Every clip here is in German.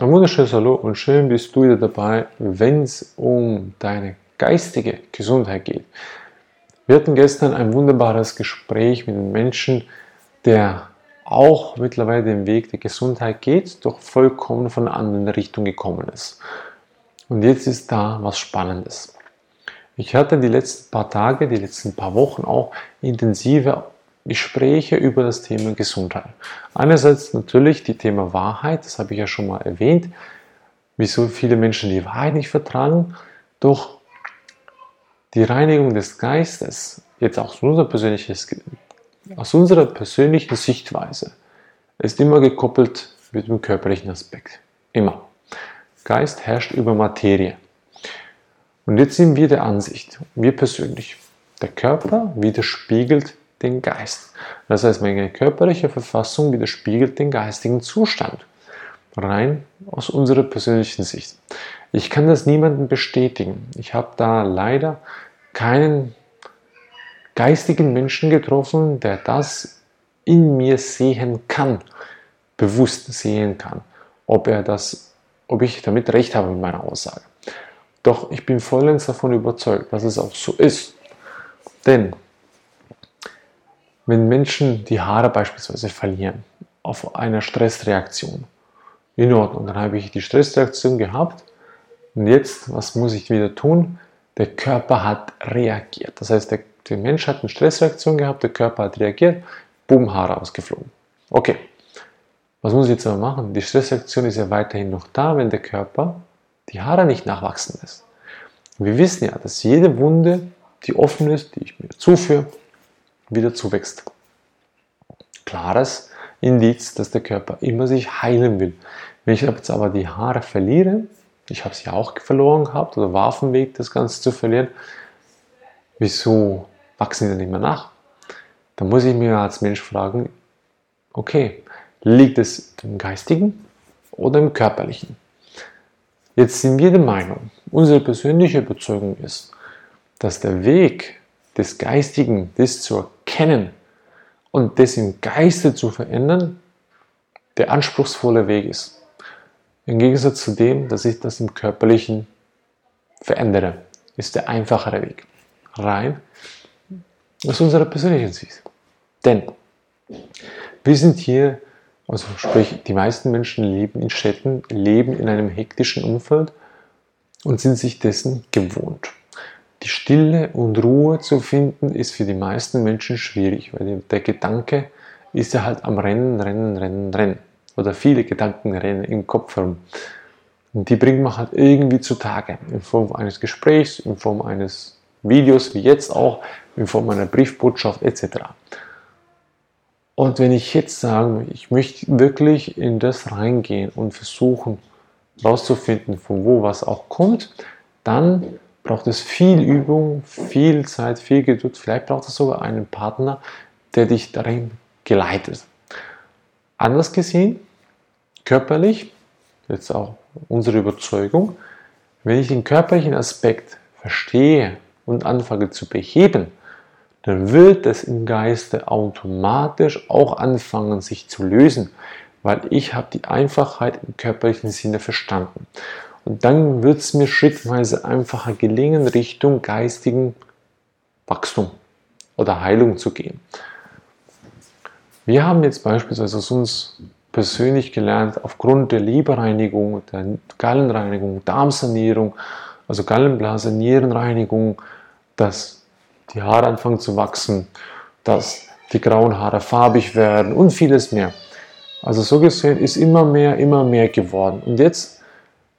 Ein wunderschönes Hallo und schön bist du wieder dabei, wenn es um deine geistige Gesundheit geht. Wir hatten gestern ein wunderbares Gespräch mit einem Menschen, der auch mittlerweile den Weg der Gesundheit geht, doch vollkommen von einer anderen Richtung gekommen ist. Und jetzt ist da was Spannendes. Ich hatte die letzten paar Tage, die letzten paar Wochen auch intensive Gespräche über das Thema Gesundheit. Einerseits natürlich die Thema Wahrheit, das habe ich ja schon mal erwähnt, wieso viele Menschen die Wahrheit nicht vertragen, doch die Reinigung des Geistes, jetzt aus unserer, aus unserer persönlichen Sichtweise, ist immer gekoppelt mit dem körperlichen Aspekt. Immer. Geist herrscht über Materie. Und jetzt sind wir der Ansicht, wir persönlich, der Körper widerspiegelt den Geist. Das heißt, meine körperliche Verfassung widerspiegelt den geistigen Zustand. Rein aus unserer persönlichen Sicht. Ich kann das niemandem bestätigen. Ich habe da leider keinen geistigen Menschen getroffen, der das in mir sehen kann, bewusst sehen kann, ob er das, ob ich damit recht habe mit meiner Aussage. Doch ich bin vollends davon überzeugt, dass es auch so ist. Denn wenn Menschen die Haare beispielsweise verlieren auf einer Stressreaktion, in Ordnung, dann habe ich die Stressreaktion gehabt und jetzt, was muss ich wieder tun? Der Körper hat reagiert. Das heißt, der, der Mensch hat eine Stressreaktion gehabt, der Körper hat reagiert, bumm, Haare ausgeflogen. Okay, was muss ich jetzt aber machen? Die Stressreaktion ist ja weiterhin noch da, wenn der Körper die Haare nicht nachwachsen lässt. wir wissen ja, dass jede Wunde, die offen ist, die ich mir zuführe, wieder zuwächst. Klares Indiz, dass der Körper immer sich heilen will. Wenn ich jetzt aber die Haare verliere, ich habe sie auch verloren gehabt oder war auf dem Weg, das Ganze zu verlieren, wieso wachsen sie dann nicht mehr nach? Dann muss ich mir als Mensch fragen, okay, liegt es im Geistigen oder im Körperlichen? Jetzt sind wir der Meinung, unsere persönliche Überzeugung ist, dass der Weg des Geistigen, das zu erkennen und das im Geiste zu verändern, der anspruchsvolle Weg ist. Im Gegensatz zu dem, dass ich das im Körperlichen verändere, ist der einfachere Weg. Rein aus unserer persönlichen Sicht. Denn wir sind hier, also sprich, die meisten Menschen leben in Städten, leben in einem hektischen Umfeld und sind sich dessen gewohnt. Die Stille und Ruhe zu finden ist für die meisten Menschen schwierig, weil der Gedanke ist ja halt am Rennen, Rennen, Rennen, Rennen. Oder viele Gedanken rennen im Kopf herum. Und die bringt man halt irgendwie zutage. In Form eines Gesprächs, in Form eines Videos, wie jetzt auch, in Form einer Briefbotschaft etc. Und wenn ich jetzt sage, ich möchte wirklich in das reingehen und versuchen herauszufinden, von wo was auch kommt, dann braucht es viel Übung, viel Zeit, viel Geduld. Vielleicht braucht es sogar einen Partner, der dich darin geleitet. Anders gesehen, körperlich, jetzt auch unsere Überzeugung, wenn ich den körperlichen Aspekt verstehe und anfange zu beheben, dann wird es im Geiste automatisch auch anfangen, sich zu lösen, weil ich habe die Einfachheit im körperlichen Sinne verstanden. Und dann wird es mir schrittweise einfacher gelingen, Richtung geistigen Wachstum oder Heilung zu gehen. Wir haben jetzt beispielsweise aus uns persönlich gelernt, aufgrund der Leberreinigung, der Gallenreinigung, Darmsanierung, also Gallenblase, Nierenreinigung, dass die Haare anfangen zu wachsen, dass die grauen Haare farbig werden und vieles mehr. Also so gesehen ist immer mehr, immer mehr geworden. Und jetzt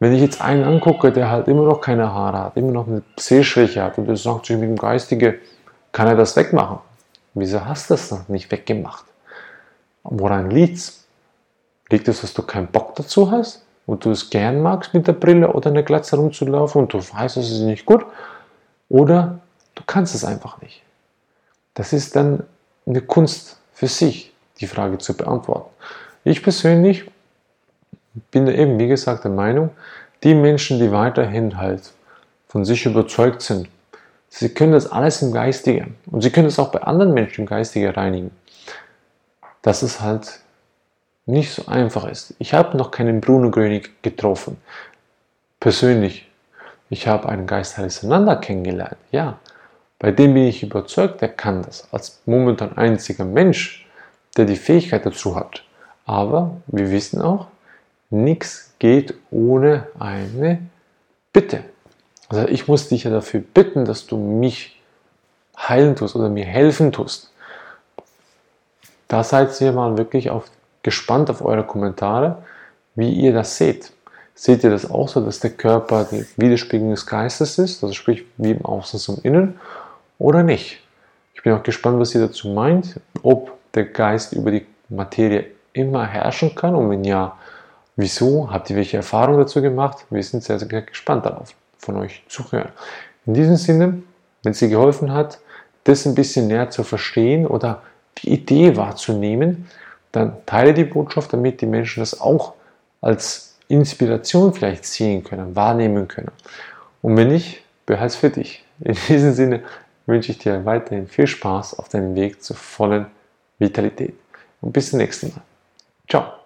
wenn ich jetzt einen angucke, der halt immer noch keine Haare hat, immer noch eine Sehschwäche hat und der sagt sich mit dem Geistige, kann er das wegmachen? Wieso hast du das noch nicht weggemacht? Woran liegt's? Liegt es, dass du keinen Bock dazu hast und du es gern magst, mit der Brille oder einer Glatze rumzulaufen und du weißt, es ist nicht gut? Oder du kannst es einfach nicht? Das ist dann eine Kunst für sich, die Frage zu beantworten. Ich persönlich bin eben, wie gesagt, der Meinung, die Menschen, die weiterhin halt von sich überzeugt sind, sie können das alles im Geistige und sie können es auch bei anderen Menschen im Geistige reinigen. Das ist halt nicht so einfach ist. Ich habe noch keinen Bruno Grönig getroffen, persönlich. Ich habe einen Geist Alexander kennengelernt, ja. Bei dem bin ich überzeugt, der kann das. Als momentan einziger Mensch, der die Fähigkeit dazu hat. Aber wir wissen auch, nichts geht ohne eine Bitte. Also ich muss dich ja dafür bitten, dass du mich heilen tust oder mir helfen tust. Da seid ihr mal wirklich auf, gespannt auf eure Kommentare, wie ihr das seht. Seht ihr das auch so, dass der Körper die Widerspiegelung des Geistes ist, also sprich wie im Außen zum Innen, oder nicht? Ich bin auch gespannt, was ihr dazu meint, ob der Geist über die Materie immer herrschen kann und wenn ja, wieso? Habt ihr welche Erfahrungen dazu gemacht? Wir sind sehr, sehr gespannt darauf, von euch zu hören. In diesem Sinne, wenn es dir geholfen hat, das ein bisschen näher zu verstehen oder die Idee wahrzunehmen, dann teile die Botschaft, damit die Menschen das auch als Inspiration vielleicht sehen können, wahrnehmen können. Und wenn nicht, behalte es für dich. In diesem Sinne wünsche ich dir weiterhin viel Spaß auf deinem Weg zur vollen Vitalität. Und bis zum nächsten Mal. Ciao.